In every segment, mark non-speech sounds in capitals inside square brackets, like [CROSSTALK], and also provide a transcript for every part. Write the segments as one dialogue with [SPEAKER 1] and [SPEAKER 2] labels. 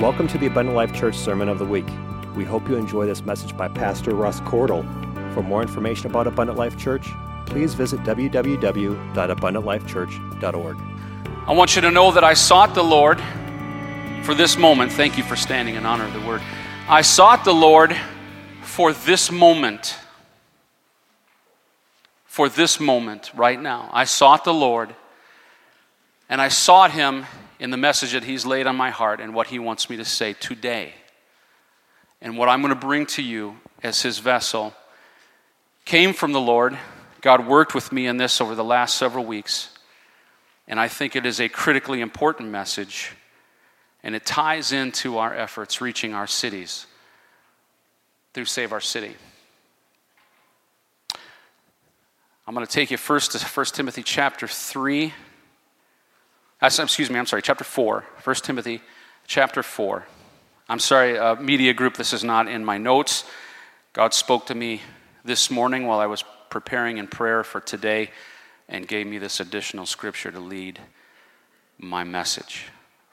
[SPEAKER 1] Welcome to the Abundant Life Church Sermon of the Week. We hope you enjoy this message by Pastor Russ Cordle. For more information about Abundant Life Church, please visit www.abundantlifechurch.org.
[SPEAKER 2] I want you to know that I sought the Lord for this moment. Thank you for standing in honor of the word. I sought the Lord for this moment. For this moment right now. I sought the Lord and I sought him in the message that he's laid on my heart and what he wants me to say today. And what I'm going to bring to you as his vessel came from the Lord. God worked with me in this over the last several weeks. And I think it is a critically important message. And it ties into our efforts reaching our cities through Save Our City. I'm going to take you first to 1 Timothy chapter 3. Excuse me, I'm sorry, chapter 4. 1 Timothy chapter 4. I'm sorry, uh, media group, this is not in my notes. God spoke to me this morning while I was preparing in prayer for today and gave me this additional scripture to lead my message.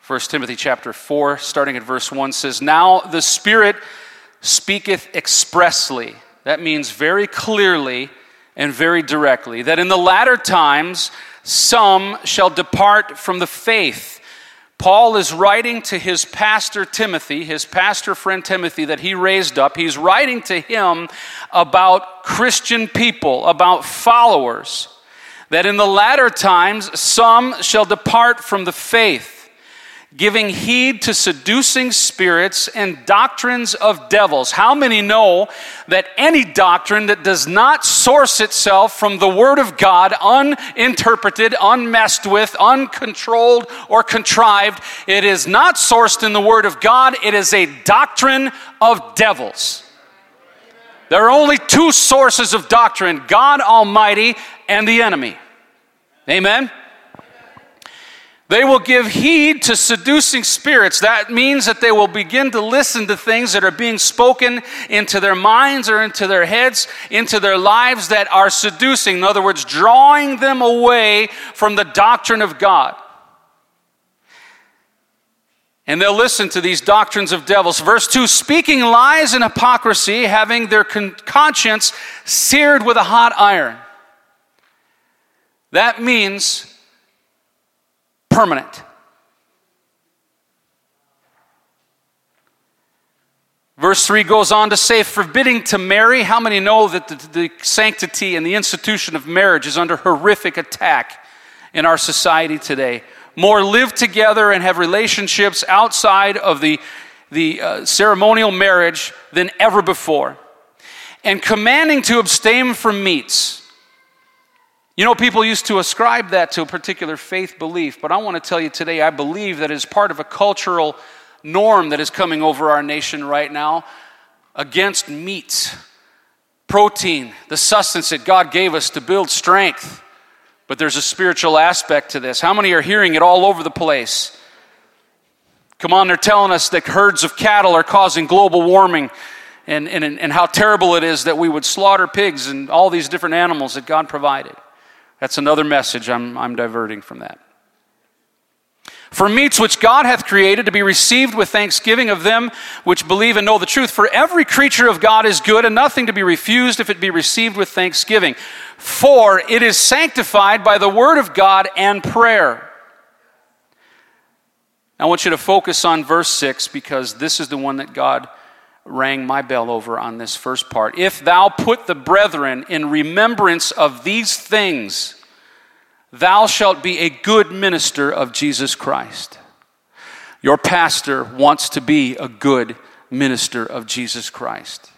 [SPEAKER 2] 1 Timothy chapter 4, starting at verse 1 says, Now the Spirit speaketh expressly. That means very clearly and very directly, that in the latter times some shall depart from the faith Paul is writing to his pastor Timothy, his pastor friend Timothy that he raised up. He's writing to him about Christian people, about followers, that in the latter times some shall depart from the faith giving heed to seducing spirits and doctrines of devils. How many know that any doctrine that does not source itself from the Word of God, uninterpreted, unmessed with, uncontrolled, or contrived, it is not sourced in the Word of God, it is a doctrine of devils. There are only two sources of doctrine God Almighty and the enemy. Amen? They will give heed to seducing spirits. That means that they will begin to listen to things that are being spoken into their minds or into their heads, into their lives that are seducing. In other words, drawing them away from the doctrine of God. And they'll listen to these doctrines of devils. Verse 2 speaking lies and hypocrisy, having their con- conscience seared with a hot iron. That means permanent. Verse 3 goes on to say, forbidding to marry. How many know that the, the, sanctity and the institution of marriage is under horrific attack in our society today? More live together and have relationships outside of the, the uh, ceremonial marriage than ever before. And commanding to abstain from meats. You know, people used to ascribe that to a particular faith belief, but I want to tell you today, I believe that is part of a cultural norm that is coming over our nation right now against meat, protein, the sustenance that God gave us to build strength. But there's a spiritual aspect to this. How many are hearing it all over the place? Come on, they're telling us that herds of cattle are causing global warming and, and, and how terrible it is that we would slaughter pigs and all these different animals that God provided. That's another message. I'm, I'm diverting from that. For meats which God hath created to be received with thanksgiving of them which believe and know the truth. For every creature of God is good, and nothing to be refused if it be received with thanksgiving. For it is sanctified by the word of God and prayer. I want you to focus on verse 6 because this is the one that God rang my bell over on this first part. If thou put the brethren in remembrance of these things, thou shalt be a good minister of Jesus Christ. Your pastor wants to be a good minister of Jesus Christ.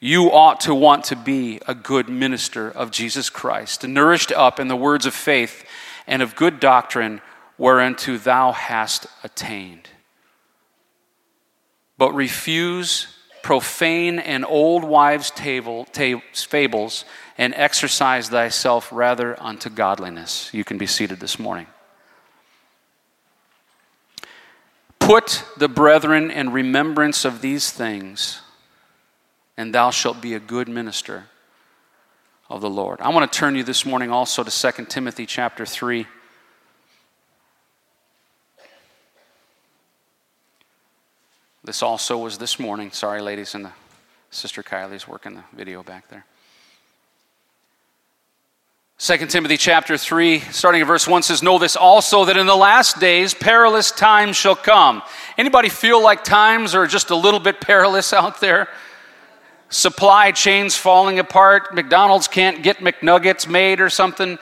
[SPEAKER 2] You ought to want to be a good minister of Jesus Christ, nourished up in the words of faith and of good doctrine whereunto thou hast attained but refuse profane and old wives' table, ta- fables and exercise thyself rather unto godliness. You can be seated this morning. Put the brethren in remembrance of these things, and thou shalt be a good minister of the Lord. I want to turn you this morning also to 2 Timothy chapter 3. This also was this morning. Sorry, ladies, and the sister Kylie's working the video back there. 2 Timothy chapter 3, starting at verse 1 says, Know this also that in the last days perilous times shall come. Anybody feel like times are just a little bit perilous [LAUGHS] out there? Supply chains falling apart, McDonald's can't get McNuggets made or something.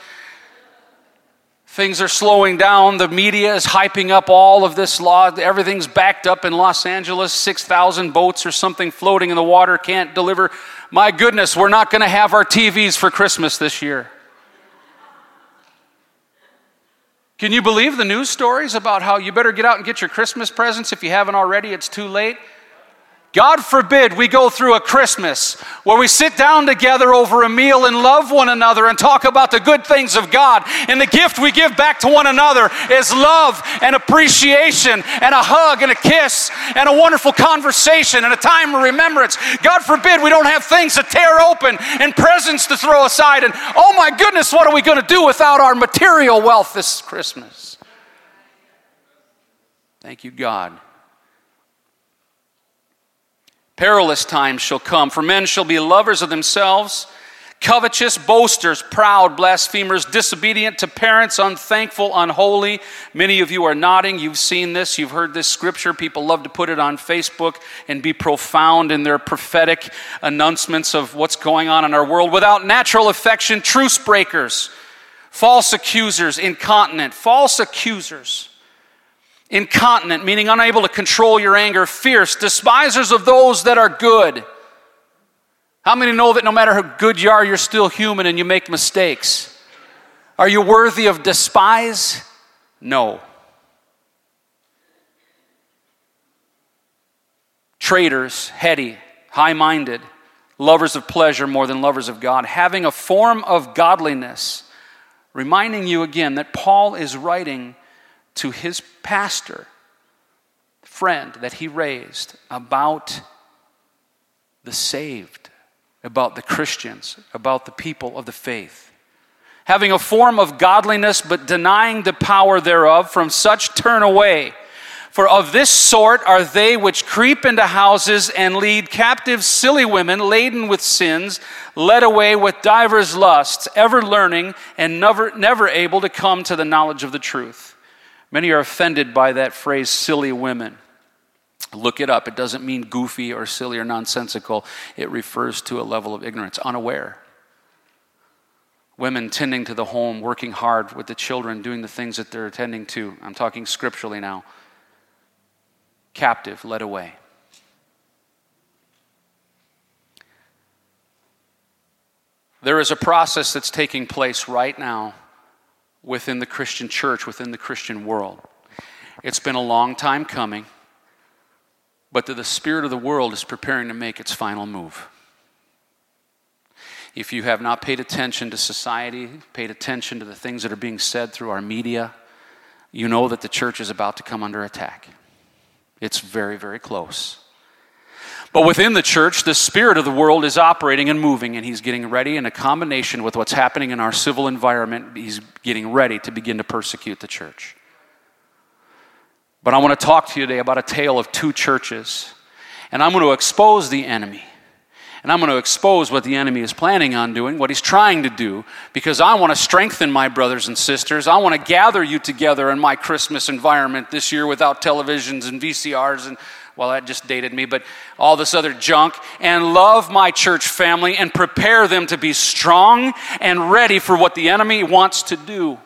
[SPEAKER 2] Things are slowing down. The media is hyping up all of this law. Everything's backed up in Los Angeles. 6,000 boats or something floating in the water can't deliver. My goodness, we're not going to have our TVs for Christmas this year. Can you believe the news stories about how you better get out and get your Christmas presents if you haven't already? It's too late. God forbid we go through a Christmas where we sit down together over a meal and love one another and talk about the good things of God. And the gift we give back to one another is love and appreciation and a hug and a kiss and a wonderful conversation and a time of remembrance. God forbid we don't have things to tear open and presents to throw aside. And oh my goodness, what are we going to do without our material wealth this Christmas? Thank you, God. Perilous times shall come, for men shall be lovers of themselves, covetous, boasters, proud, blasphemers, disobedient to parents, unthankful, unholy. Many of you are nodding. You've seen this, you've heard this scripture. People love to put it on Facebook and be profound in their prophetic announcements of what's going on in our world. Without natural affection, truce breakers, false accusers, incontinent, false accusers incontinent, meaning unable to control your anger, fierce, despisers of those that are good. How many know that no matter how good you are, you're still human and you make mistakes? Are you worthy of despise? No. Traitors, heady, high minded, lovers of pleasure more than lovers of God, having a form of godliness, reminding you again that Paul is writing to his pastor, friend that he raised about the saved, about the Christians, about the people of the faith. Having a form of godliness, but denying the power thereof, from such turn away. For of this sort are they which creep into houses and lead captive silly women laden with sins, led away with divers lusts, ever learning and never, never able to come to the knowledge of the truth. Many are offended by that phrase, silly women. Look it up. It doesn't mean goofy or silly or nonsensical, it refers to a level of ignorance, unaware. Women tending to the home, working hard with the children, doing the things that they're attending to. I'm talking scripturally now. Captive, led away. There is a process that's taking place right now within the Christian church, within the Christian world. It's been a long time coming, but the spirit of the world is preparing to make its final move. If you have not paid attention to society, paid attention to the things that are being said through our media, you know that the church is about to come under attack. It's very, very close. But within the church, the spirit of the world is operating and moving, and he's getting ready in a combination with what's happening in our civil environment. He's getting ready to begin to persecute the church. But I want to talk to you today about a tale of two churches, and I'm going to expose the enemy. And I'm going to expose what the enemy is planning on doing, what he's trying to do, because I want to strengthen my brothers and sisters. I want to gather you together in my Christmas environment this year without televisions and VCRs and well, that just dated me, but all this other junk, and love my church family and prepare them to be strong and ready for what the enemy wants to do.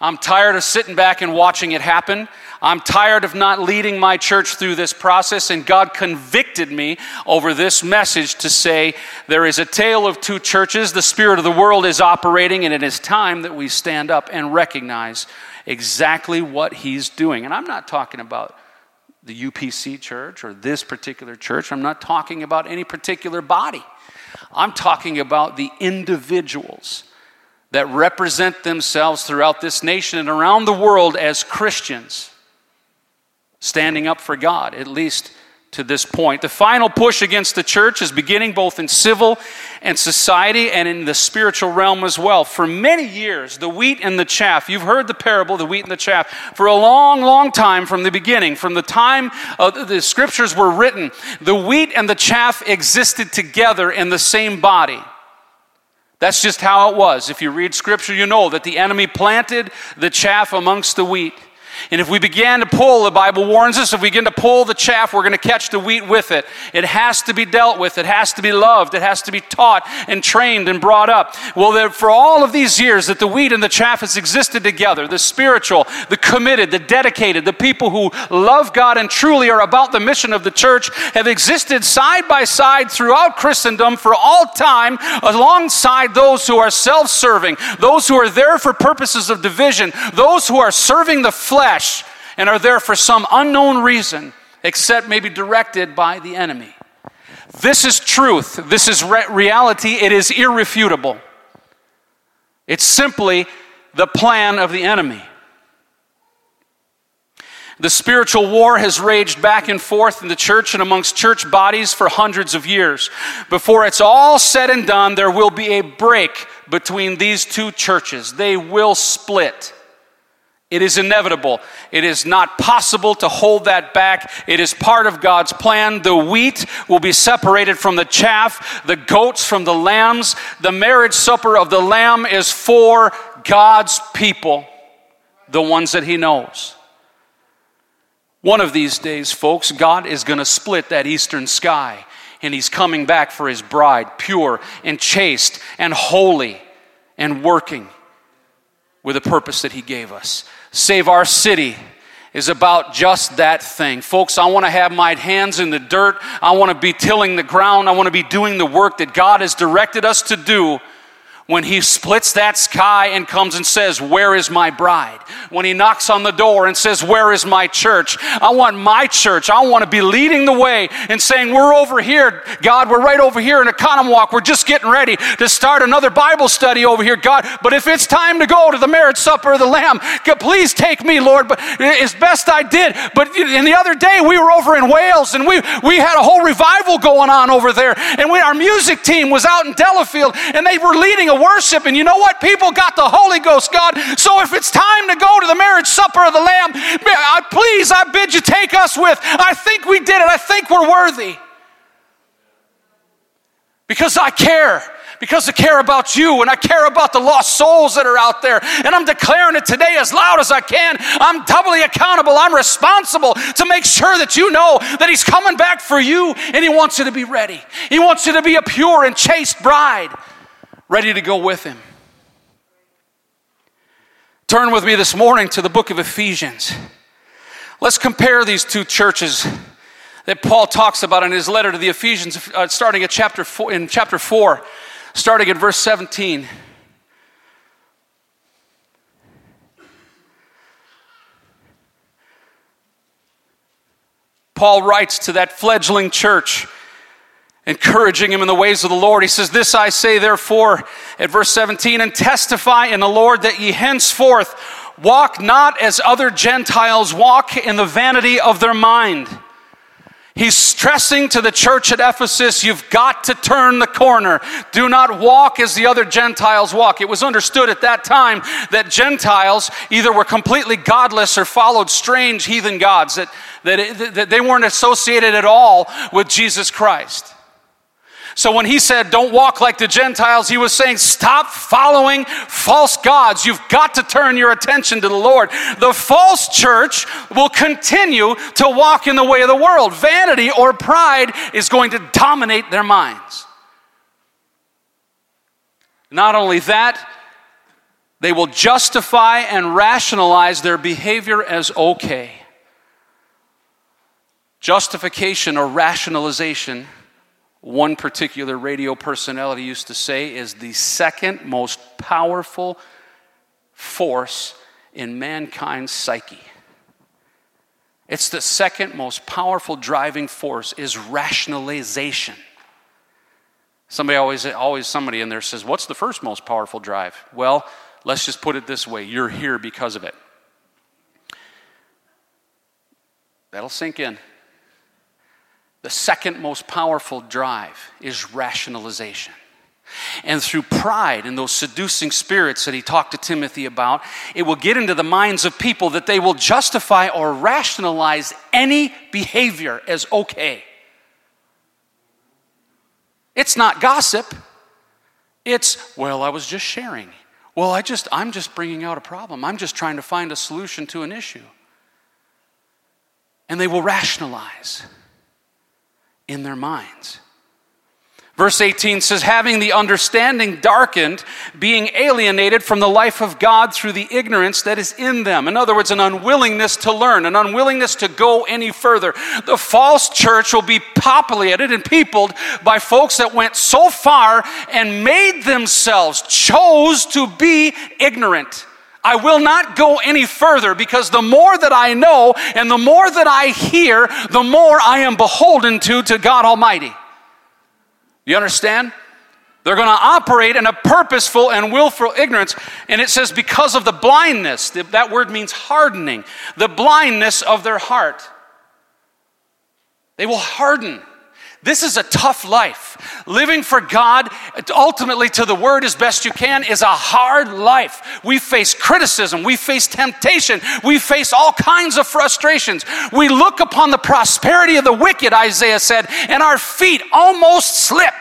[SPEAKER 2] I'm tired of sitting back and watching it happen. I'm tired of not leading my church through this process, and God convicted me over this message to say there is a tale of two churches. The spirit of the world is operating, and it is time that we stand up and recognize exactly what he's doing. And I'm not talking about the UPC church or this particular church, I'm not talking about any particular body. I'm talking about the individuals that represent themselves throughout this nation and around the world as Christians, standing up for God, at least to this point. The final push against the church is beginning both in civil and society and in the spiritual realm as well. For many years, the wheat and the chaff, you've heard the parable, the wheat and the chaff, for a long, long time from the beginning, from the time uh, the scriptures were written, the wheat and the chaff existed together in the same body. That's just how it was. If you read scripture, you know that the enemy planted the chaff amongst the wheat. And if we began to pull, the Bible warns us, if we begin to pull the chaff, we're going to catch the wheat with it. It has to be dealt with. It has to be loved. It has to be taught and trained and brought up. Well, for all of these years that the wheat and the chaff has existed together, the spiritual, the committed, the dedicated, the people who love God and truly are about the mission of the church have existed side by side throughout Christendom for all time, alongside those who are self serving, those who are there for purposes of division, those who are serving the flesh flesh and are there for some unknown reason, except maybe directed by the enemy. This is truth. This is re- reality. It is irrefutable. It's simply the plan of the enemy. The spiritual war has raged back and forth in the church and amongst church bodies for hundreds of years. Before it's all said and done, there will be a break between these two churches. They will split. It is inevitable. It is not possible to hold that back. It is part of God's plan. The wheat will be separated from the chaff, the goats from the lambs. The marriage supper of the Lamb is for God's people, the ones that He knows. One of these days, folks, God is going to split that eastern sky, and He's coming back for His bride, pure and chaste and holy and working with the purpose that He gave us. Save Our City is about just that thing. Folks, I want to have my hands in the dirt. I want to be tilling the ground. I want to be doing the work that God has directed us to do when he splits that sky and comes and says, Where is my bride? When he knocks on the door and says, Where is my church? I want my church. I want to be leading the way and saying, We're over here, God. We're right over here in Oconomowoc. We're just getting ready to start another Bible study over here, God. But if it's time to go to the marriage supper of the Lamb, please take me, Lord. But as best I did. But in the other day, we were over in Wales and we, we had a whole revival going on over there. And we, our music team was out in Delafield and they were leading a worship. And you know what? People got the Holy Ghost, God. So if it's time to go to the marriage supper of the Lamb, I, please, I bid you take us with. I think we did it. I think we're worthy. Because I care because I care about you and I care about the lost souls that are out there. And I'm declaring it today as loud as I can. I'm doubly accountable. I'm responsible to make sure that you know that He's coming back for you and He wants you to be ready. He wants you to be a pure and chaste bride ready to go with him. Turn with me this morning to the book of Ephesians. Let's compare these two churches that Paul talks about in his letter to the Ephesians, uh, starting at chapter four, in chapter 4, starting at verse 17. Paul writes to that fledgling church encouraging him in the ways of the Lord. He says, This I say, therefore, at verse 17, and testify in the Lord that ye henceforth walk not as other Gentiles walk in the vanity of their mind. He's stressing to the church at Ephesus, you've got to turn the corner. Do not walk as the other Gentiles walk. It was understood at that time that Gentiles either were completely godless or followed strange heathen gods, that, that, that they weren't associated at all with Jesus Christ. So when he said, Don't walk like the Gentiles, he was saying, Stop following false gods. You've got to turn your attention to the Lord. The false church will continue to walk in the way of the world. Vanity or pride is going to dominate their minds. Not only that, they will justify and rationalize their behavior as okay. Justification or rationalization one particular radio personality used to say is the second most powerful force in mankind's psyche. It's the second most powerful driving force is rationalization. Somebody always, always somebody in there says, What's the first most powerful drive? Well, let's just put it this way you're here because of it. That'll sink in. The second most powerful drive is rationalization. And through pride and those seducing spirits that he talked to Timothy about, it will get into the minds of people that they will justify or rationalize any behavior as okay. It's not gossip. It's, well, I was just sharing. Well, I just I'm just bringing out a problem. I'm just trying to find a solution to an issue. And they will rationalize in their minds. Verse 18 says, having the understanding darkened, being alienated from the life of God through the ignorance that is in them. In other words, an unwillingness to learn, an unwillingness to go any further. The false church will be populated and peopled by folks that went so far and made themselves, chose to be ignorant. I will not go any further because the more that I know and the more that I hear, the more I am beholden to to God Almighty. You understand? They're going to operate in a purposeful and willful ignorance. And it says, because of the blindness, that word means hardening, the blindness of their heart. They will harden. This is a tough life. Living for God, ultimately to the word as best you can, is a hard life. We face criticism, we face temptation, we face all kinds of frustrations. We look upon the prosperity of the wicked, Isaiah said, and our feet almost slip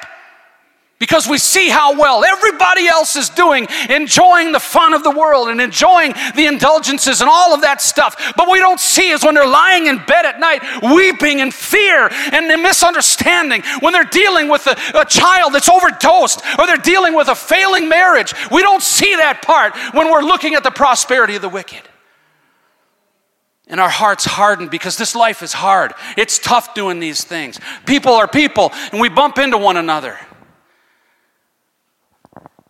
[SPEAKER 2] because we see how well everybody else is doing, enjoying the fun of the world and enjoying the indulgences and all of that stuff. But we don't see is when they're lying in bed at night, weeping in fear and in misunderstanding, when they're dealing with a, a child that's overdosed or they're dealing with a failing marriage. We don't see that part when we're looking at the prosperity of the wicked. And our hearts harden because this life is hard. It's tough doing these things. People are people, and we bump into one another.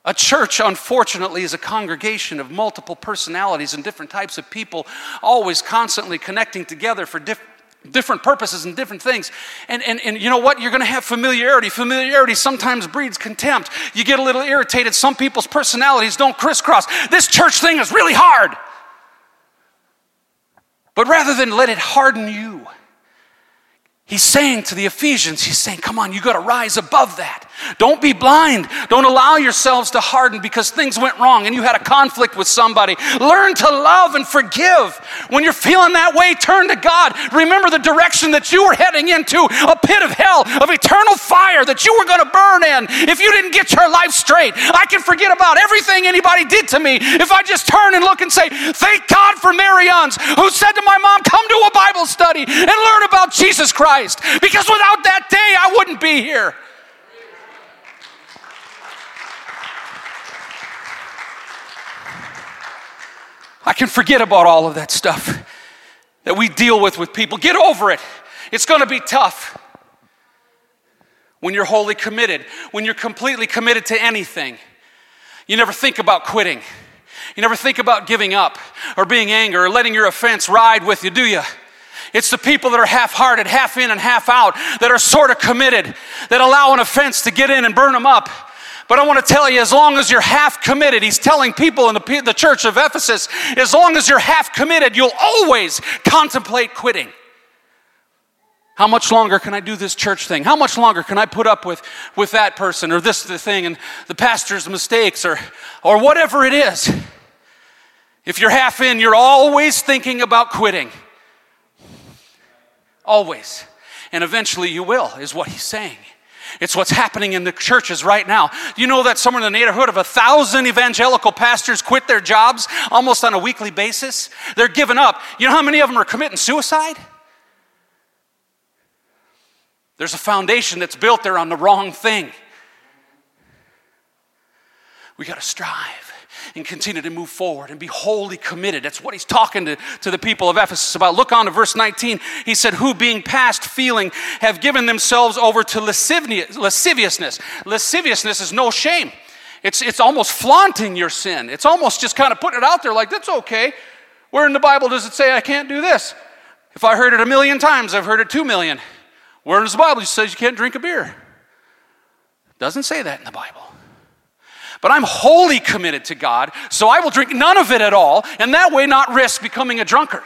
[SPEAKER 2] A church, unfortunately, is a congregation of multiple personalities and different types of people, always constantly connecting together for diff- different purposes and different things. And, and, and you know what? You're going to have familiarity. Familiarity sometimes breeds contempt. You get a little irritated. Some people's personalities don't crisscross. This church thing is really hard. But rather than let it harden you, He's saying to the Ephesians, he's saying, come on, you got to rise above that. Don't be blind. Don't allow yourselves to harden because things went wrong and you had a conflict with somebody. Learn to love and forgive. When you're feeling that way, turn to God. Remember the direction that you were heading into a pit of hell, of eternal fire that you were going to burn in if you didn't get your life straight. I can forget about everything anybody did to me if I just turn and look and say, Thank God for Marianne's, who said to my mom, Come to a Bible study and learn about Jesus Christ. Because without that day, I wouldn't be here. I can forget about all of that stuff that we deal with with people. Get over it. It's going to be tough. When you're wholly committed, when you're completely committed to anything, you never think about quitting. You never think about giving up or being angry or letting your offense ride with you, do you? It's the people that are half hearted, half in and half out, that are sort of committed, that allow an offense to get in and burn them up. But I want to tell you, as long as you're half committed, he's telling people in the, the church of Ephesus, as long as you're half committed, you'll always contemplate quitting. How much longer can I do this church thing? How much longer can I put up with, with that person or this the thing and the pastor's mistakes or, or whatever it is? If you're half in, you're always thinking about quitting. Always. And eventually you will, is what he's saying. It's what's happening in the churches right now. You know that somewhere in the neighborhood of a thousand evangelical pastors quit their jobs almost on a weekly basis? They're giving up. You know how many of them are committing suicide? There's a foundation that's built there on the wrong thing. We got to strive and continue to move forward and be wholly committed. That's what he's talking to, to the people of Ephesus about. Look on to verse 19. He said, Who being past feeling have given themselves over to lasciviousness. Lasciviousness is no shame. It's, it's almost flaunting your sin. It's almost just kind of putting it out there like, that's okay. Where in the Bible does it say I can't do this? If I heard it a million times, I've heard it two million. Where does the Bible it says you can't drink a beer? Doesn't say that in the Bible but I'm wholly committed to God, so I will drink none of it at all, and that way not risk becoming a drunkard.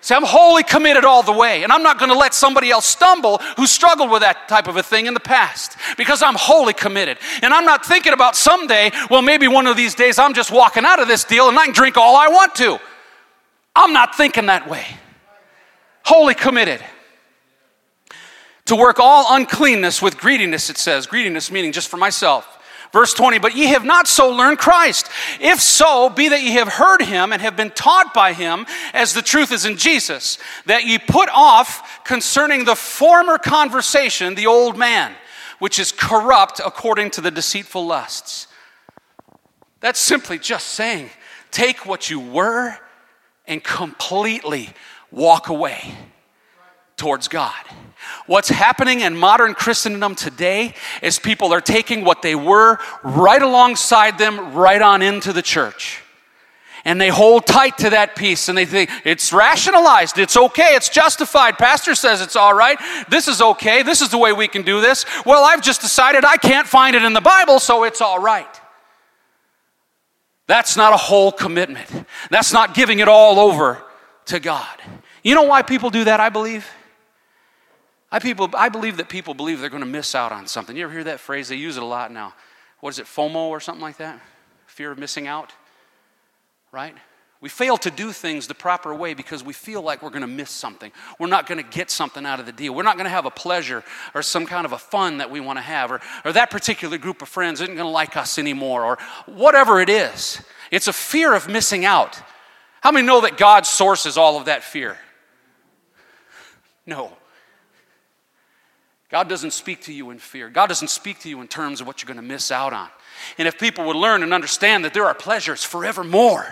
[SPEAKER 2] Say, I'm wholly committed all the way, and I'm not going to let somebody else stumble who struggled with that type of a thing in the past because I'm wholly committed. And I'm not thinking about someday, well, maybe one of these days I'm just walking out of this deal and I can drink all I want to. I'm not thinking that way. Wholly committed. To work all uncleanness with greediness, it says. Greediness meaning just for myself. Verse 20, but ye have not so learned Christ. If so, be that ye have heard him and have been taught by him, as the truth is in Jesus, that ye put off concerning the former conversation the old man, which is corrupt according to the deceitful lusts. That's simply just saying, take what you were and completely walk away towards God. What's happening in modern Christendom today is people are taking what they were right alongside them, right on into the church. And they hold tight to that piece and they think it's rationalized, it's okay, it's justified. Pastor says it's all right, this is okay, this is the way we can do this. Well, I've just decided I can't find it in the Bible, so it's all right. That's not a whole commitment. That's not giving it all over to God. You know why people do that, I believe? I, people, I believe that people believe they're going to miss out on something. You ever hear that phrase? They use it a lot now. What is it, FOMO or something like that? Fear of missing out? Right? We fail to do things the proper way because we feel like we're going to miss something. We're not going to get something out of the deal. We're not going to have a pleasure or some kind of a fun that we want to have, or, or that particular group of friends isn't going to like us anymore, or whatever it is. It's a fear of missing out. How many know that God sources all of that fear? No. God doesn't speak to you in fear. God doesn't speak to you in terms of what you're going to miss out on. And if people would learn and understand that there are pleasures forevermore,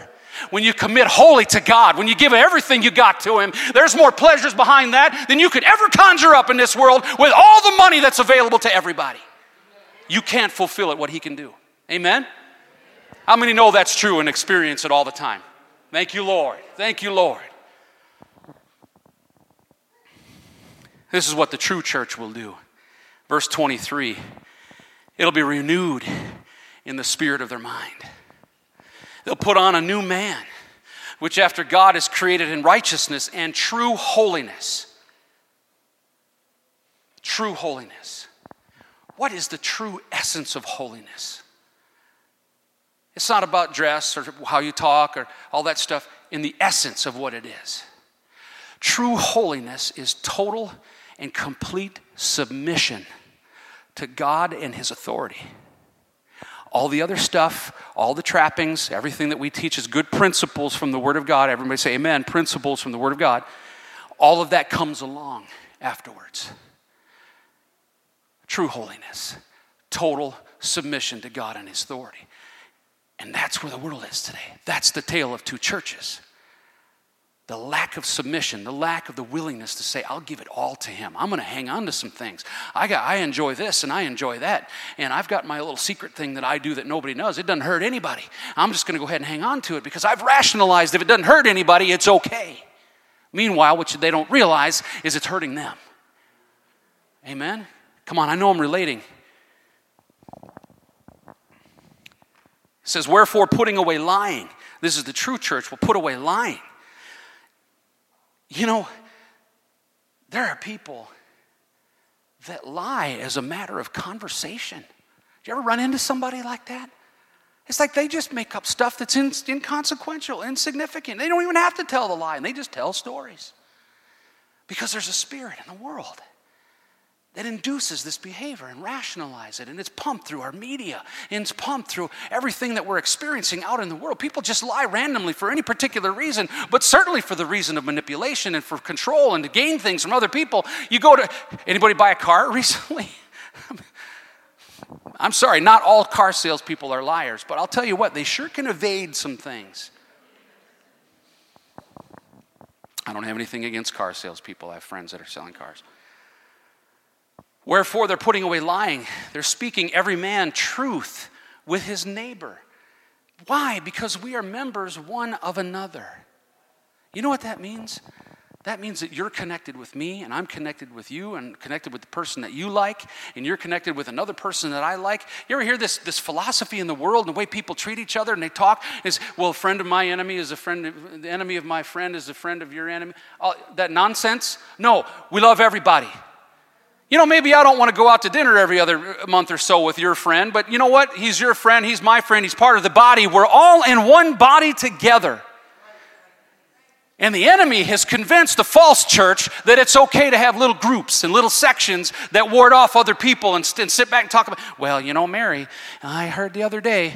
[SPEAKER 2] when you commit wholly to God, when you give everything you got to Him, there's more pleasures behind that than you could ever conjure up in this world with all the money that's available to everybody. You can't fulfill it what He can do. Amen? How many know that's true and experience it all the time? Thank you, Lord. Thank you, Lord. This is what the true church will do. Verse 23 it'll be renewed in the spirit of their mind. They'll put on a new man, which after God is created in righteousness and true holiness. True holiness. What is the true essence of holiness? It's not about dress or how you talk or all that stuff, in the essence of what it is. True holiness is total and complete submission to God and His authority. All the other stuff, all the trappings, everything that we teach is good principles from the Word of God. Everybody say amen, principles from the Word of God. All of that comes along afterwards. True holiness, total submission to God and His authority. And that's where the world is today. That's the tale of two churches the lack of submission, the lack of the willingness to say, I'll give it all to him. I'm going to hang on to some things. I, got, I enjoy this and I enjoy that. And I've got my little secret thing that I do that nobody knows. It doesn't hurt anybody. I'm just going to go ahead and hang on to it because I've rationalized if it doesn't hurt anybody, it's okay. Meanwhile, what they don't realize is it's hurting them. Amen? Come on, I know I'm relating. It says, Wherefore, putting away lying. This is the true church, will put away lying you know, there are people that lie as a matter of conversation. Do you ever run into somebody like that? It's like they just make up stuff that's in, inconsequential, insignificant. They don't even have to tell the lie, and they just tell stories. Because there's a spirit in the world that induces this behavior and rationalize it and it's pumped through our media and it's pumped through everything that we're experiencing out in the world. People just lie randomly for any particular reason but certainly for the reason of manipulation and for control and to gain things from other people. You go to anybody buy a car [LAUGHS] recently? I'm sorry not all car salespeople are liars but i'll tell you what they sure can evade some things. I don't have anything against car salespeople. I have friends that are selling cars Wherefore, they're putting away lying. They're speaking every man truth with his neighbor. Why? Because we are members one of another. You know what that means? That means that you're connected with me, and I'm connected with you, and connected with the person that you like, and you're connected with another person that I like. You ever hear this, this philosophy in the world and the way people treat each other and they talk is, well, a friend of my enemy is a friend, of, the enemy of my friend is a friend of your enemy? All, that nonsense? No, we love everybody. You know, maybe I don't want to go out to dinner every other month or so with your friend, but you know what? He's your friend, he's my friend, he's part of the body. We're all in one body together. And the enemy has convinced the false church that it's okay to have little groups and little sections that ward off other people and, and sit back and talk about, well, you know, Mary, I heard the other day.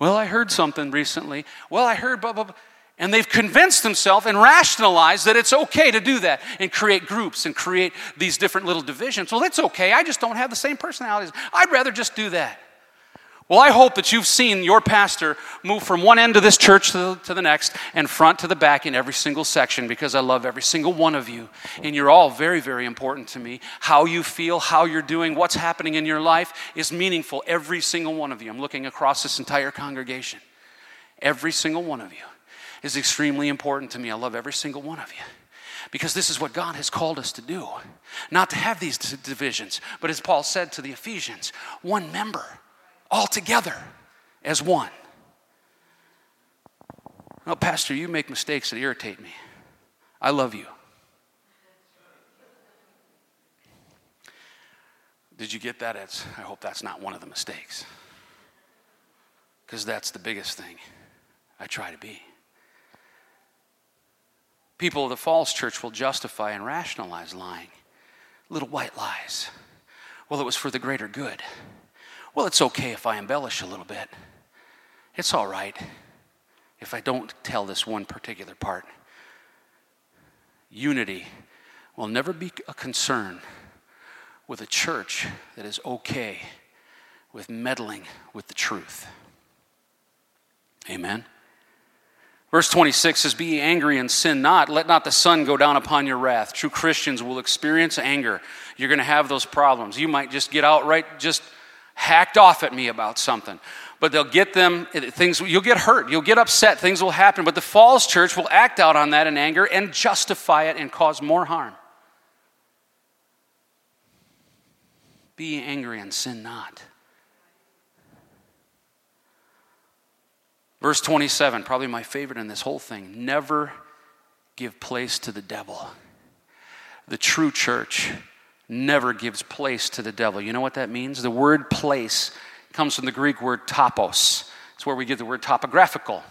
[SPEAKER 2] Well, I heard something recently. Well, I heard blah, blah, blah. And they've convinced themselves and rationalized that it's okay to do that and create groups and create these different little divisions. Well, it's okay. I just don't have the same personalities. I'd rather just do that. Well, I hope that you've seen your pastor move from one end of this church to the, to the, next and front to the back in every single section because I love every single one of you. And you're all very, very important to me. How you feel, how you're doing, what's happening in your life is meaningful, every single one of you. I'm looking across this entire congregation. Every single one of you is extremely important to me. I love every single one of you because this is what God has called us to do. Not to have these divisions, but as Paul said to the Ephesians, one member all together as one. Oh, Pastor, you make mistakes that irritate me. I love you. Did you get that? It's, I hope that's not one of the mistakes. Because that's the biggest thing I try to be. People of the false church will justify and rationalize lying. Little white lies. Well, it was for the greater good. Well, it's okay if I embellish a little bit. It's all right if I don't tell this one particular part. Unity will never be a concern with a church that is okay with meddling with the truth. Amen. Verse 26 says, Be angry and sin not. Let not the sun go down upon your wrath. True Christians will experience anger. You're going to have those problems. You might just get outright, just hacked off at me about something but they'll get them things you'll get hurt you'll get upset things will happen but the false church will act out on that in anger and justify it and cause more harm be angry and sin not verse 27 probably my favorite in this whole thing never give place to the devil the true church never gives place to the devil. You know what that means? The word place comes from the Greek word topos. It's where we get the word topographical.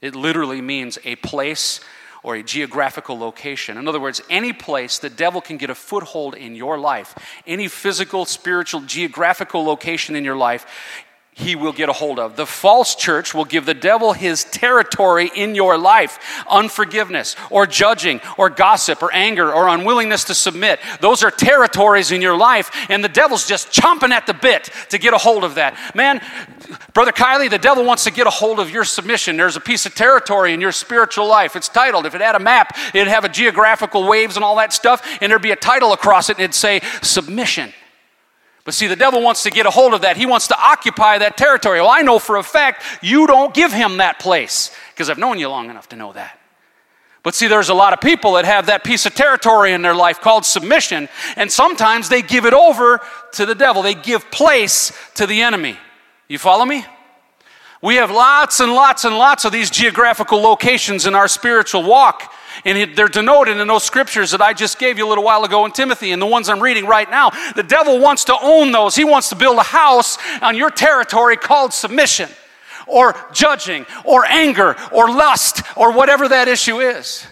[SPEAKER 2] It literally means a place or a geographical location. In other words, any place the devil can get a foothold in your life, any physical, spiritual, geographical location in your life, he will get a hold of. The false church will give the devil his territory in your life. Unforgiveness or judging or gossip or anger or unwillingness to submit. Those are territories in your life, and the devil's just chomping at the bit to get a hold of that. Man, Brother Kylie, the devil wants to get a hold of your submission. There's a piece of territory in your spiritual life. It's titled, if it had a map, it'd have a geographical waves and all that stuff, and there'd be a title across it, and it'd say submission. But see, the devil wants to get a hold of that. He wants to occupy that territory. Well, I know for a fact you don't give him that place because I've known you long enough to know that. But see, there's a lot of people that have that piece of territory in their life called submission, and sometimes they give it over to the devil. They give place to the enemy. You follow me? We have lots and lots and lots of these geographical locations in our spiritual walk. And they're denoted in those scriptures that I just gave you a little while ago in Timothy and the ones I'm reading right now. The devil wants to own those. He wants to build a house on your territory called submission or judging or anger or lust or whatever that issue is.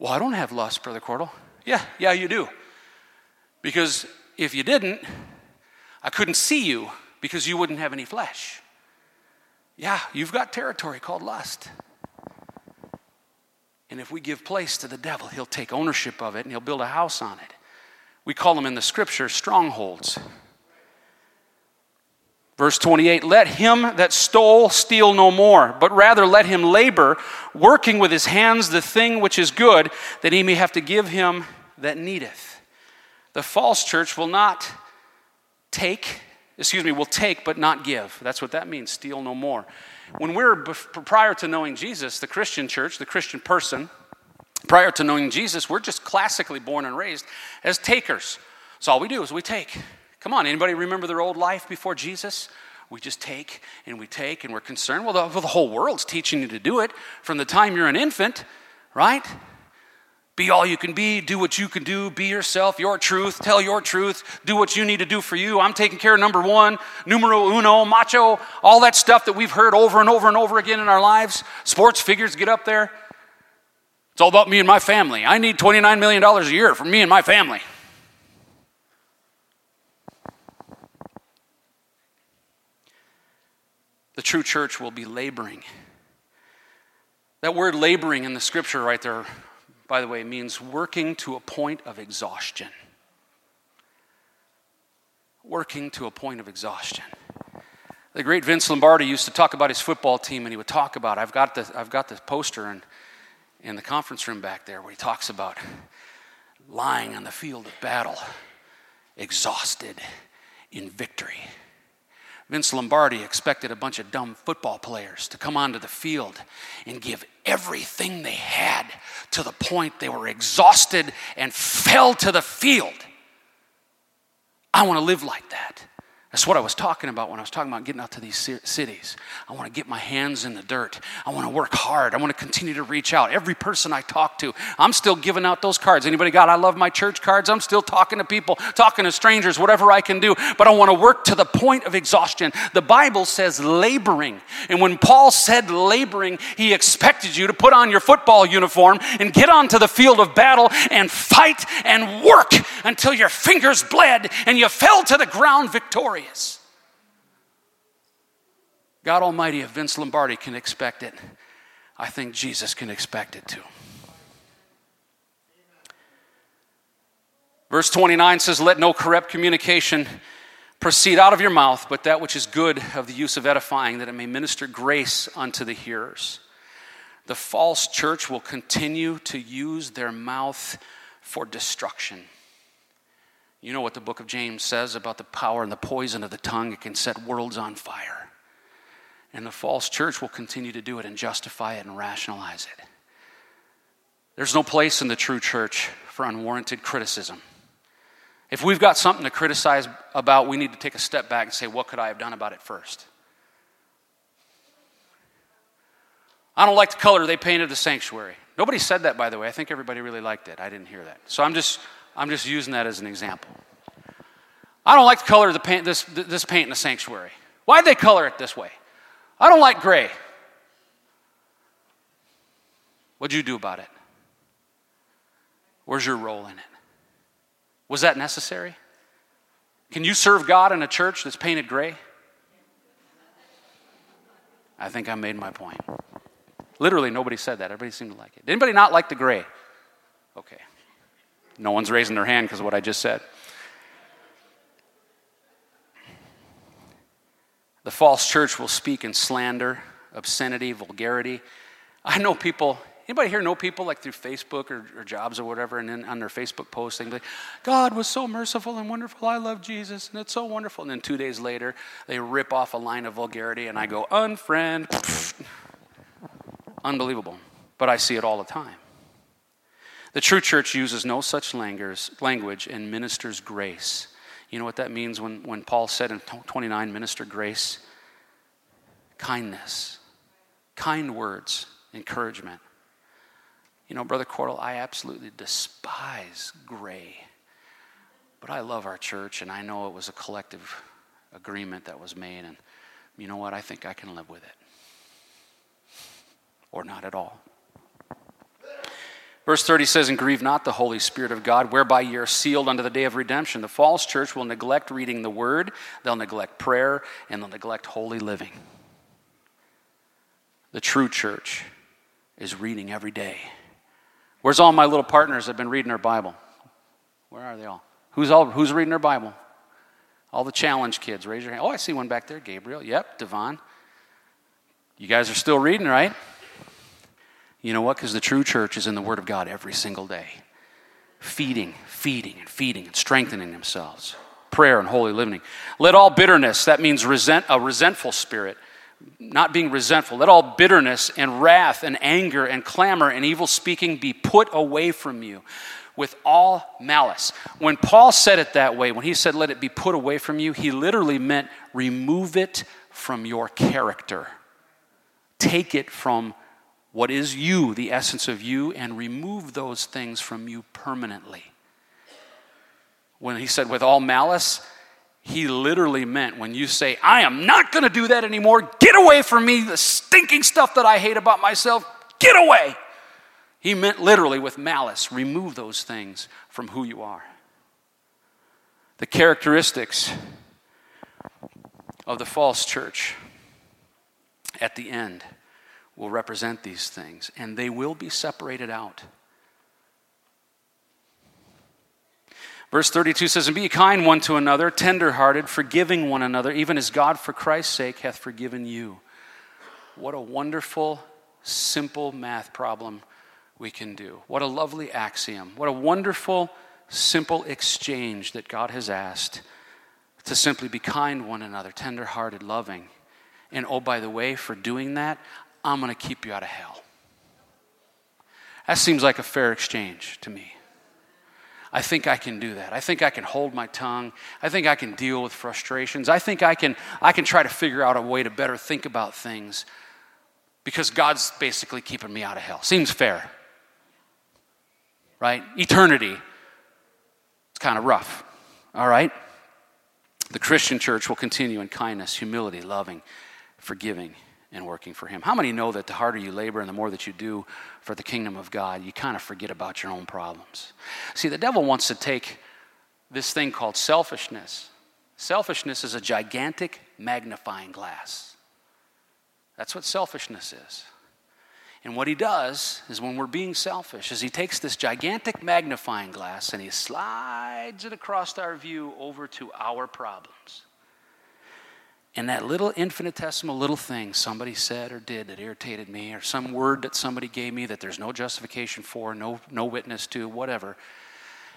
[SPEAKER 2] Well, I don't have lust, Brother Cordle. Yeah, yeah, you do. Because if you didn't, I couldn't see you because you wouldn't have any flesh. Yeah, you've got territory called lust. And if we give place to the devil, he'll take ownership of it and he'll build a house on it. We call them in the scripture strongholds. Verse 28 Let him that stole steal no more, but rather let him labor, working with his hands the thing which is good, that he may have to give him that needeth. The false church will not take, excuse me, will take but not give. That's what that means steal no more. When we're, prior to knowing Jesus, the Christian church, the Christian person, Prior to knowing Jesus, we're just classically born and raised as takers. So all we do is we take. Come on, anybody remember their old life before Jesus? We just take and we take and we're concerned. Well, the, well, the whole world's teaching you to do it from the time you're an infant, right? Be all you can be, do what you can do, be yourself, your truth, tell your truth, do what you need to do for you. I'm taking care of number one, numero uno, macho, all that stuff that we've heard over and over and over again in our lives. Sports figures get up there. It's all about me and my family. I need $29 million a year for me and my family. The true church will be laboring. That word laboring in the scripture right there by the way, means working to a point of exhaustion. Working to a point of exhaustion. The great Vince Lombardi used to talk about his football team, and he would talk about I've got the, I've got the poster in, in the conference room back there where he talks about lying on the field of battle, exhausted in victory. Vince Lombardi expected a bunch of dumb football players to come onto the field and give everything they had to the point they were exhausted and fell to the field. I want to live like that. That's what I was talking about when I was talking about getting out to these cities. I want to get my hands in the dirt. I want to work hard. I want to continue to reach out. Every person I talk to, I'm still giving out those cards. Anybody got I love my church cards? I'm still talking to people, talking to strangers, whatever I can do. But I want to work to the point of exhaustion. The Bible says laboring. And when Paul said laboring, he expected you to put on your football uniform and get onto the field of battle and fight and work until your fingers bled and you fell to the ground victorious glorious. God Almighty, if Vince Lombardi can expect it, I think Jesus can expect it too. Verse 29 says, Let no corrupt communication proceed out of your mouth, but that which is good of the use of edifying, that it may minister grace unto the hearers. The false church will continue to use their mouth for destruction. You know what the book of James says about the power and the poison of the tongue. It can set worlds on fire. And the false church will continue to do it and justify it and rationalize it. There's no place in the true church for unwarranted criticism. If we've got something to criticize about, we need to take a step back and say, what could I have done about it first? I don't like the color they painted the sanctuary. Nobody said that, by the way. I think everybody really liked it. I didn't hear that. So I'm just I'm just using that as an example. I don't like the color of the paint, this, this paint in the sanctuary. Why'd they color it this way? I don't like gray. What'd you do about it? Where's your role in it? Was that necessary? Can you serve God in a church that's painted gray? I think I made my point. Literally, nobody said that. Everybody seemed to like it. Did anybody not like the gray? Okay. No one's raising their hand because of what I just said. The false church will speak in slander, obscenity, vulgarity. I know people, anybody here know people like through Facebook or, or jobs or whatever, and then on their Facebook post, they like, God was so merciful and wonderful. I love Jesus, and it's so wonderful. And then two days later, they rip off a line of vulgarity, and I go, unfriend. [LAUGHS] Unbelievable. But I see it all the time. The true church uses no such language and ministers grace. You know what that means when, when Paul said in 29, minister grace? Kindness, kind words, encouragement. You know, Brother Cordle, I absolutely despise gray. But I love our church, and I know it was a collective agreement that was made. And you know what? I think I can live with it. Or not at all. Verse 30 says, And grieve not the Holy Spirit of God, whereby ye are sealed unto the day of redemption. The false church will neglect reading the word, they'll neglect prayer, and they'll neglect holy living. The true church is reading every day. Where's all my little partners that have been reading their Bible? Where are they all? Who's, all, who's reading their Bible? All the challenge kids, raise your hand. Oh, I see one back there. Gabriel. Yep, Devon. You guys are still reading, right? You know what? Because the true church is in the Word of God every single day, feeding, feeding, and feeding, and strengthening themselves. Prayer and holy living. Let all bitterness, that means resent, a resentful spirit, not being resentful. Let all bitterness and wrath and anger and clamor and evil speaking be put away from you with all malice. When Paul said it that way, when he said, let it be put away from you, he literally meant remove it from your character. Take it from what is you, the essence of you, and remove those things from you permanently. When he said, with all malice, he literally meant when you say, I am not going to do that anymore, get away from me, the stinking stuff that I hate about myself, get away. He meant literally with malice, remove those things from who you are. The characteristics of the false church at the end will represent these things, and they will be separated out. Verse 32 says, And be kind one to another, tenderhearted, forgiving one another, even as God for Christ's sake hath forgiven you. What a wonderful, simple math problem we can do. What a lovely axiom. What a wonderful, simple exchange that God has asked to simply be kind one another, tenderhearted, loving. And oh, by the way, for doing that, I'm going to keep you out of hell. That seems like a fair exchange to me. I think I can do that. I think I can hold my tongue. I think I can deal with frustrations. I think I can, I can try to figure out a way to better think about things because God's basically keeping me out of hell. Seems fair. Right? Eternity. It's kind of rough. All right? The Christian church will continue in kindness, humility, loving, forgiving, and working for Him. How many know that the harder you labor and the more that you do for the kingdom of God, you kind of forget about your own problems? See, the devil wants to take this thing called selfishness. Selfishness is a gigantic magnifying glass. That's what selfishness is. And what he does is when we're being selfish is he takes this gigantic magnifying glass and he slides it across our view over to our problems. And that little infinitesimal little thing somebody said or did that irritated me, or some word that somebody gave me that there's no justification for, no, no witness to, whatever.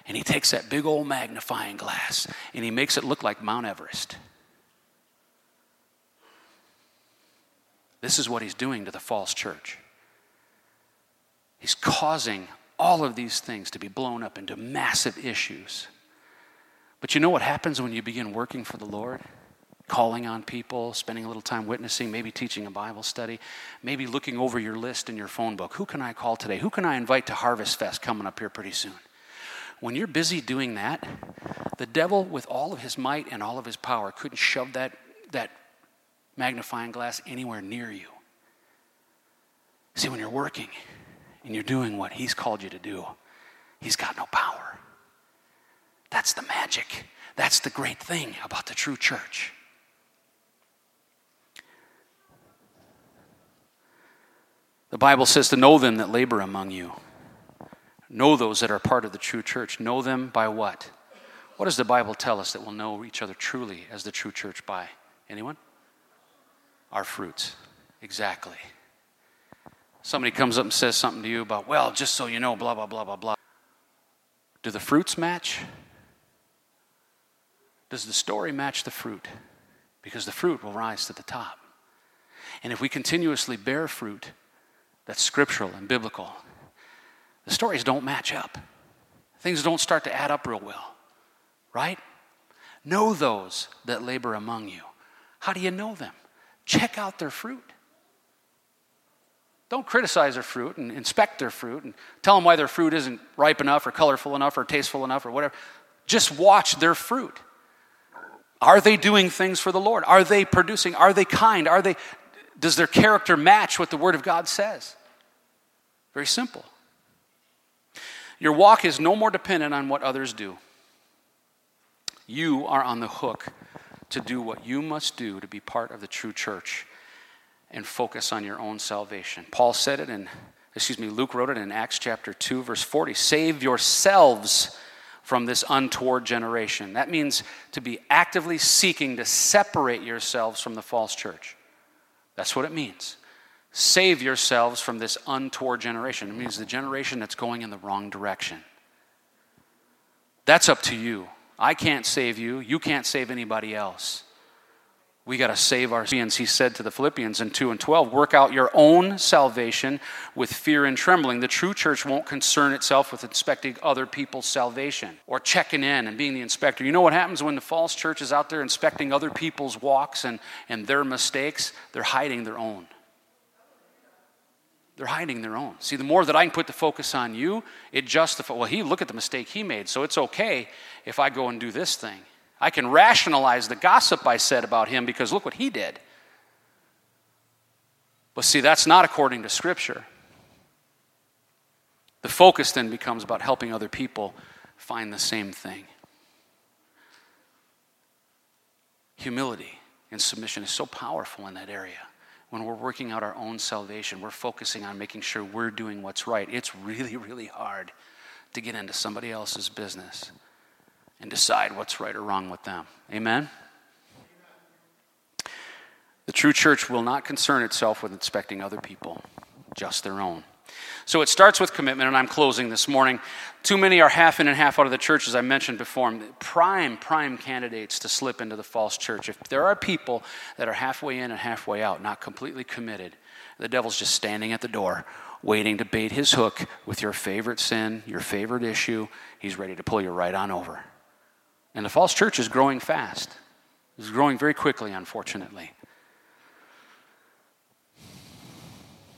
[SPEAKER 2] And he takes that big old magnifying glass and he makes it look like Mount Everest. This is what he's doing to the false church. He's causing all of these things to be blown up into massive issues. But you know what happens when you begin working for the Lord? Calling on people, spending a little time witnessing, maybe teaching a Bible study, maybe looking over your list in your phone book. Who can I call today? Who can I invite to Harvest Fest coming up here pretty soon? When you're busy doing that, the devil, with all of his might and all of his power, couldn't shove that, that magnifying glass anywhere near you. See, when you're working and you're doing what he's called you to do, he's got no power. That's the magic. That's the great thing about the true church. The Bible says to know them that labor among you. Know those that are part of the true church. Know them by what? What does the Bible tell us that we'll know each other truly as the true church by? Anyone? Our fruits. Exactly. Somebody comes up and says something to you about, well, just so you know, blah, blah, blah, blah, blah. Do the fruits match? Does the story match the fruit? Because the fruit will rise to the top. And if we continuously bear fruit, that's scriptural and biblical. The stories don't match up. Things don't start to add up real well, right? Know those that labor among you. How do you know them? Check out their fruit. Don't criticize their fruit and inspect their fruit and tell them why their fruit isn't ripe enough or colorful enough or tasteful enough or whatever. Just watch their fruit. Are they doing things for the Lord? Are they producing? Are they kind? Are they does their character match what the Word of God says? Very simple. Your walk is no more dependent on what others do. You are on the hook to do what you must do to be part of the true church and focus on your own salvation. Paul said it in, excuse me, Luke wrote it in Acts chapter 2, verse 40 Save yourselves from this untoward generation. That means to be actively seeking to separate yourselves from the false church. That's what it means. Save yourselves from this untoward generation. It means the generation that's going in the wrong direction. That's up to you. I can't save you. You can't save anybody else. We got to save our sins. He said to the Philippians in 2 and 12, work out your own salvation with fear and trembling. The true church won't concern itself with inspecting other people's salvation or checking in and being the inspector. You know what happens when the false church is out there inspecting other people's walks and, and their mistakes? They're hiding their own. They're hiding their own. See, the more that I can put the focus on you, it justifies, well, he, look at the mistake he made, so it's okay if I go and do this thing. I can rationalize the gossip I said about him because look what he did. But see, that's not according to Scripture. The focus then becomes about helping other people find the same thing. Humility and submission is so powerful in that area. When we're working out our own salvation, we're focusing on making sure we're doing what's right. It's really, really hard to get into somebody else's business and decide what's right or wrong with them. Amen? The true church will not concern itself with inspecting other people, just their own. So it starts with commitment, and I'm closing this morning. Too many are half in and half out of the church, as I mentioned before. Prime, prime candidates to slip into the false church. If there are people that are halfway in and halfway out, not completely committed, the devil's just standing at the door, waiting to bait his hook with your favorite sin, your favorite issue. He's ready to pull you right on over. And the false church is growing fast. It's growing very quickly, unfortunately.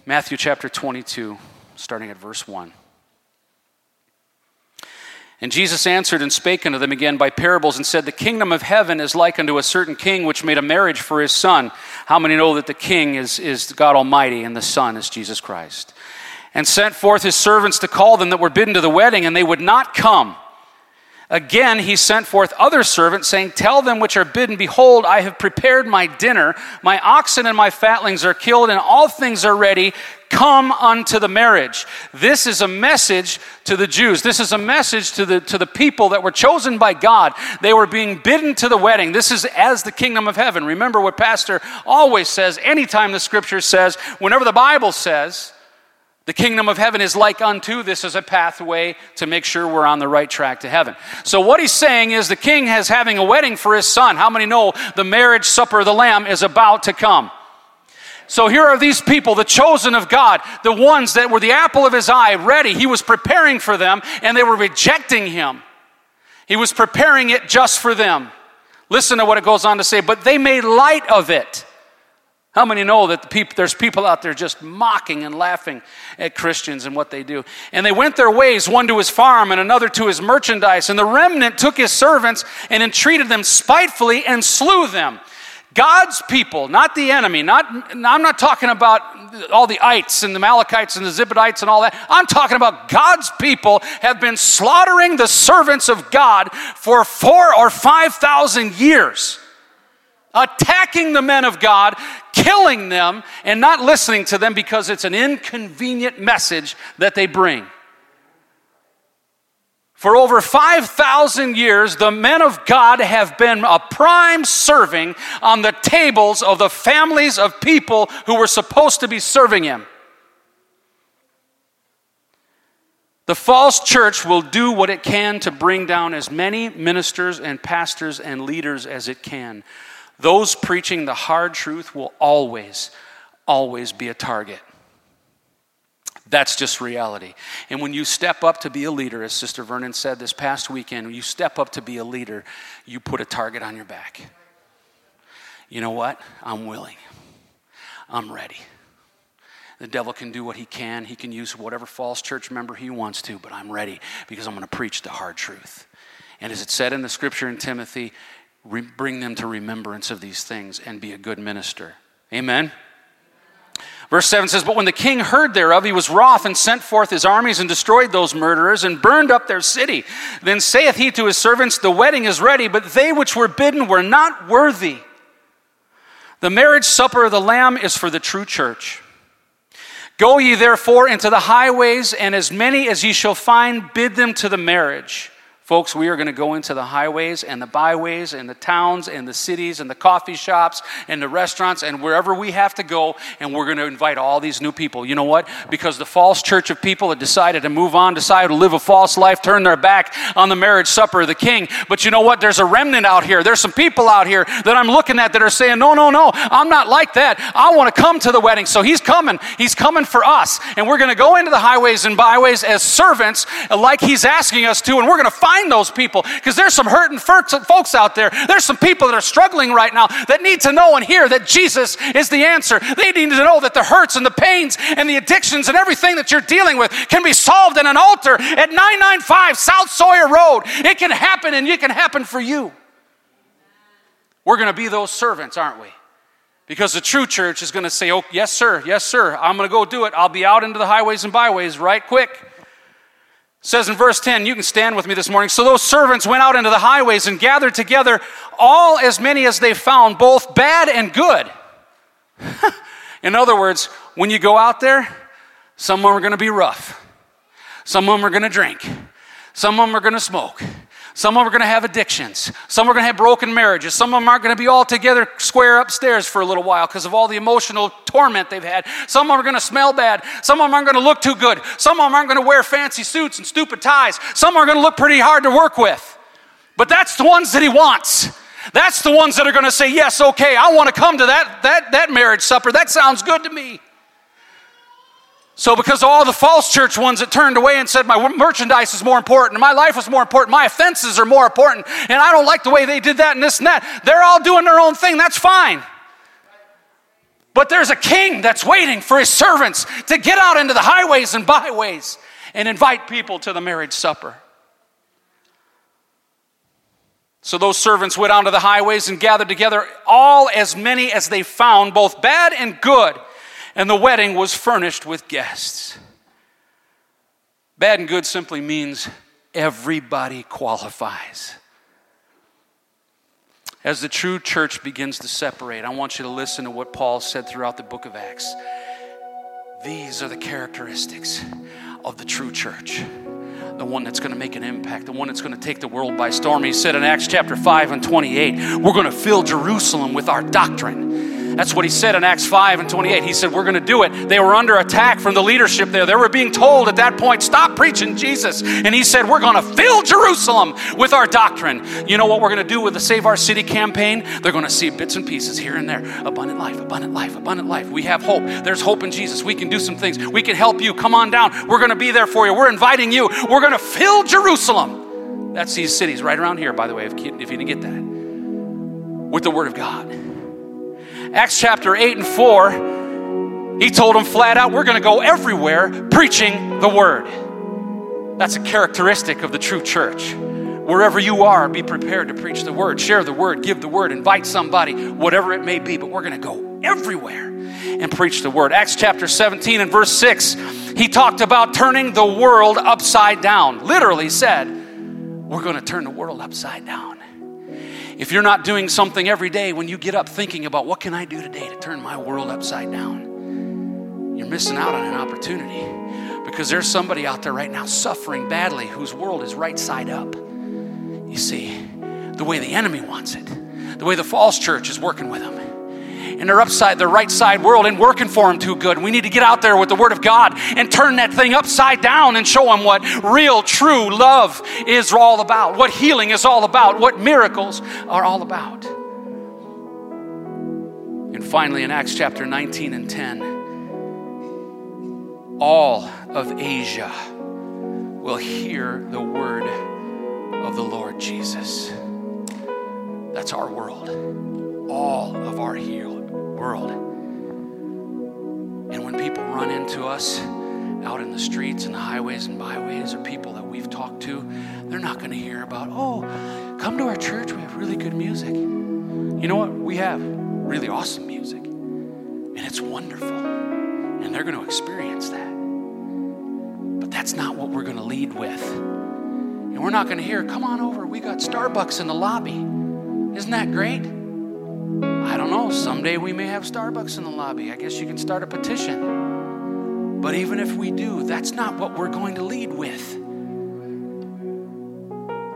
[SPEAKER 2] Matthew chapter 22, starting at verse 1. And Jesus answered and spake unto them again by parables and said, The kingdom of heaven is like unto a certain king which made a marriage for his son. How many know that the king is, is God Almighty and the son is Jesus Christ? And sent forth his servants to call them that were bidden to the wedding, and they would not come. Again, he sent forth other servants, saying, Tell them which are bidden, Behold, I have prepared my dinner. My oxen and my fatlings are killed, and all things are ready. Come unto the marriage. This is a message to the Jews. This is a message to the, to the people that were chosen by God. They were being bidden to the wedding. This is as the kingdom of heaven. Remember what Pastor always says, anytime the scripture says, whenever the Bible says, the kingdom of heaven is like unto. This is a pathway to make sure we're on the right track to heaven. So, what he's saying is the king has having a wedding for his son. How many know the marriage supper of the Lamb is about to come? So, here are these people, the chosen of God, the ones that were the apple of his eye, ready. He was preparing for them, and they were rejecting him. He was preparing it just for them. Listen to what it goes on to say, but they made light of it. How many know that the there's people out there just mocking and laughing at Christians and what they do? And they went their ways, one to his farm and another to his merchandise. And the remnant took his servants and entreated them spitefully and slew them. God's people, not the enemy. Not, I'm not talking about all the ites and the Malachites and the Zebedites and all that. I'm talking about God's people have been slaughtering the servants of God for four or five thousand years attacking the men of God, killing them, and not listening to them because it's an inconvenient message that they bring. For over 5,000 years, the men of God have been a prime serving on the tables of the families of people who were supposed to be serving Him. The false church will do what it can to bring down as many ministers and pastors and leaders as it can. Those preaching the hard truth will always, always be a target. That's just reality. And when you step up to be a leader, as Sister Vernon said this past weekend, when you step up to be a leader, you put a target on your back. You know what? I'm willing. I'm ready. The devil can do what he can. He can use whatever false church member he wants to, but I'm ready because I'm going to preach the hard truth. And as it said in the scripture in Timothy, re- bring them to remembrance of these things and be a good minister. Amen. Verse 7 says, But when the king heard thereof, he was wroth and sent forth his armies and destroyed those murderers and burned up their city. Then saith he to his servants, The wedding is ready, but they which were bidden were not worthy. The marriage supper of the Lamb is for the true church. Go ye therefore into the highways, and as many as ye shall find, bid them to the marriage. Folks, we are going to go into the highways and the byways and the towns and the cities and the coffee shops and the restaurants and wherever we have to go, and we're going to invite all these new people. You know what? Because the false church of people have decided to move on, decided to live a false life, turn their back on the marriage supper of the king. But you know what? There's a remnant out here. There's some people out here that I'm looking at that are saying, no, no, no, I'm not like that. I want to come to the wedding. So he's coming. He's coming for us. And we're going to go into the highways and byways as servants, like he's asking us to, and we're going to find find those people because there's some hurting folks out there. There's some people that are struggling right now that need to know and hear that Jesus is the answer. They need to know that the hurts and the pains and the addictions and everything that you're dealing with can be solved in an altar at 995 South Sawyer Road. It can happen and it can happen for you. We're going to be those servants, aren't we? Because the true church is going to say, Oh, yes, sir, yes, sir, I'm going to go do it. I'll be out into the highways and byways right quick says in verse 10, you can stand with me this morning. So those servants went out into the highways and gathered together all as many as they found, both bad and good. [LAUGHS] in other words, when you go out there, some of them are going to be rough, some of them are going to drink, some of them are going to smoke. Some of them are going to have addictions. Some are going to have broken marriages. Some of them aren't going to be all together square upstairs for a little while because of all the emotional torment they've had. Some of them are going to smell bad. Some of them aren't going to look too good. Some of them aren't going to wear fancy suits and stupid ties. Some are going to look pretty hard to work with. But that's the ones that he wants. That's the ones that are going to say, Yes, okay, I want to come to that, that, that marriage supper. That sounds good to me. So, because all the false church ones that turned away and said, My merchandise is more important, my life is more important, my offenses are more important, and I don't like the way they did that and this and that, they're all doing their own thing. That's fine. But there's a king that's waiting for his servants to get out into the highways and byways and invite people to the marriage supper. So those servants went out to the highways and gathered together all as many as they found, both bad and good and the wedding was furnished with guests. Bad and good simply means everybody qualifies. As the true church begins to separate, I want you to listen to what Paul said throughout the book of Acts. These are the characteristics of the true church the one that's going to make an impact, the one that's going to take the world by storm. He said in Acts chapter 5 and 28, we're going to fill Jerusalem with our doctrine. That's what he said in Acts 5 and 28. He said, We're going to do it. They were under attack from the leadership there. They were being told at that point, Stop preaching Jesus. And he said, We're going to fill Jerusalem with our doctrine. You know what we're going to do with the Save Our City campaign? They're going to see bits and pieces here and there. Abundant life, abundant life, abundant life. We have hope. There's hope in Jesus. We can do some things. We can help you. Come on down. We're going to be there for you. We're inviting you. We're going to fill Jerusalem. That's these cities right around here, by the way, if you didn't get that. With the Word of God. Acts chapter 8 and 4, he told them flat out, We're going to go everywhere preaching the word. That's a characteristic of the true church. Wherever you are, be prepared to preach the word, share the word, give the word, invite somebody, whatever it may be, but we're going to go everywhere and preach the word. Acts chapter 17 and verse 6, he talked about turning the world upside down. Literally said, We're going to turn the world upside down. If you're not doing something every day when you get up thinking about what can I do today to turn my world upside down, you're missing out on an opportunity because there's somebody out there right now suffering badly whose world is right side up. You see, the way the enemy wants it, the way the false church is working with them in their upside, their right side world and working for them too good. We need to get out there with the Word of God and turn that thing upside down and show them what real, true love is all about, what healing is all about, what miracles are all about. And finally, in Acts chapter 19 and 10, all of Asia will hear the word of the Lord Jesus. That's our world. All of our healed world. And when people run into us out in the streets and the highways and byways, or people that we've talked to, they're not going to hear about, oh, come to our church, we have really good music. You know what? We have really awesome music, and it's wonderful. And they're going to experience that. But that's not what we're going to lead with. And we're not going to hear, come on over, we got Starbucks in the lobby. Isn't that great? I don't know, someday we may have Starbucks in the lobby. I guess you can start a petition. But even if we do, that's not what we're going to lead with.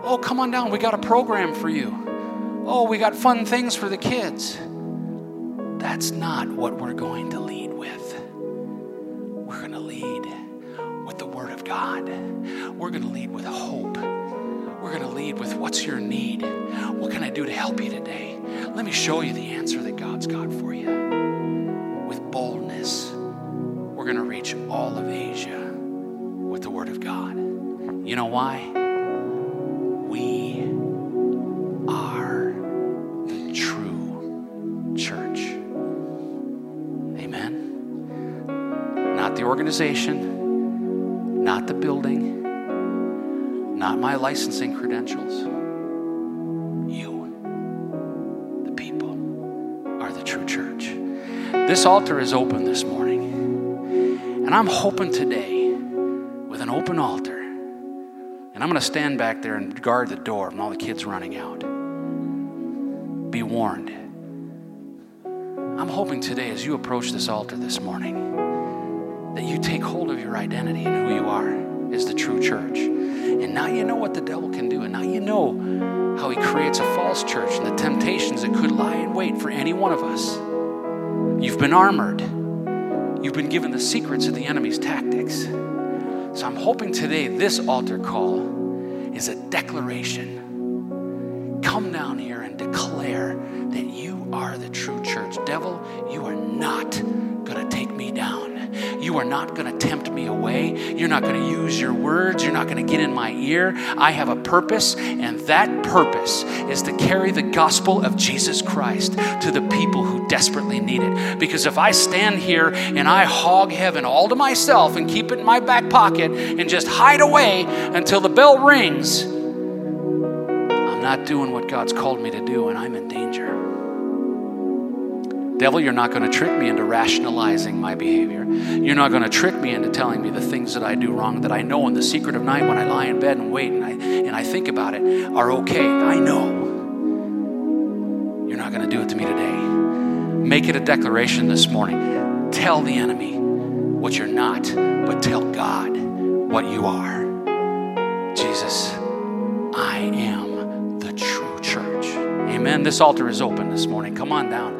[SPEAKER 2] Oh, come on down. We got a program for you. Oh, we got fun things for the kids. That's not what we're going to lead with. We're going to lead with the Word of God. We're going to lead with hope. We're going to lead with what's your need? What can I do to help you today? Let me show you the answer that God's got for you. With boldness, we're going to reach all of Asia with the Word of God. You know why? We are the true church. Amen. Not the organization, not my licensing credentials. You, the people, are the true church. This altar is open this morning. And I'm hoping today, with an open altar, and I'm going to stand back there and guard the door from all the kids running out. Be warned. I'm hoping today, as you approach this altar this morning, that you take hold of your identity and who you are as the true church. And now you know what the devil can do. And now you know how he creates a false church and the temptations that could lie in wait for any one of us. You've been armored, you've been given the secrets of the enemy's tactics. So I'm hoping today this altar call is a declaration. Come down here and declare that you are the true church. Devil, you are not going to take me down. You are not going to tempt me away. You're not going to use your words. You're not going to get in my ear. I have a purpose, and that purpose is to carry the gospel of Jesus Christ to the people who desperately need it. Because if I stand here and I hog heaven all to myself and keep it in my back pocket and just hide away until the bell rings, I'm not doing what God's called me to do, and I'm in danger. Devil, you're not going to trick me into rationalizing my behavior. You're not going to trick me into telling me the things that I do wrong that I know in the secret of night when I lie in bed and wait and I, and I think about it are okay. I know. You're not going to do it to me today. Make it a declaration this morning. Tell the enemy what you're not, but tell God what you are. Jesus, I am the true church. Amen. This altar is open this morning. Come on down.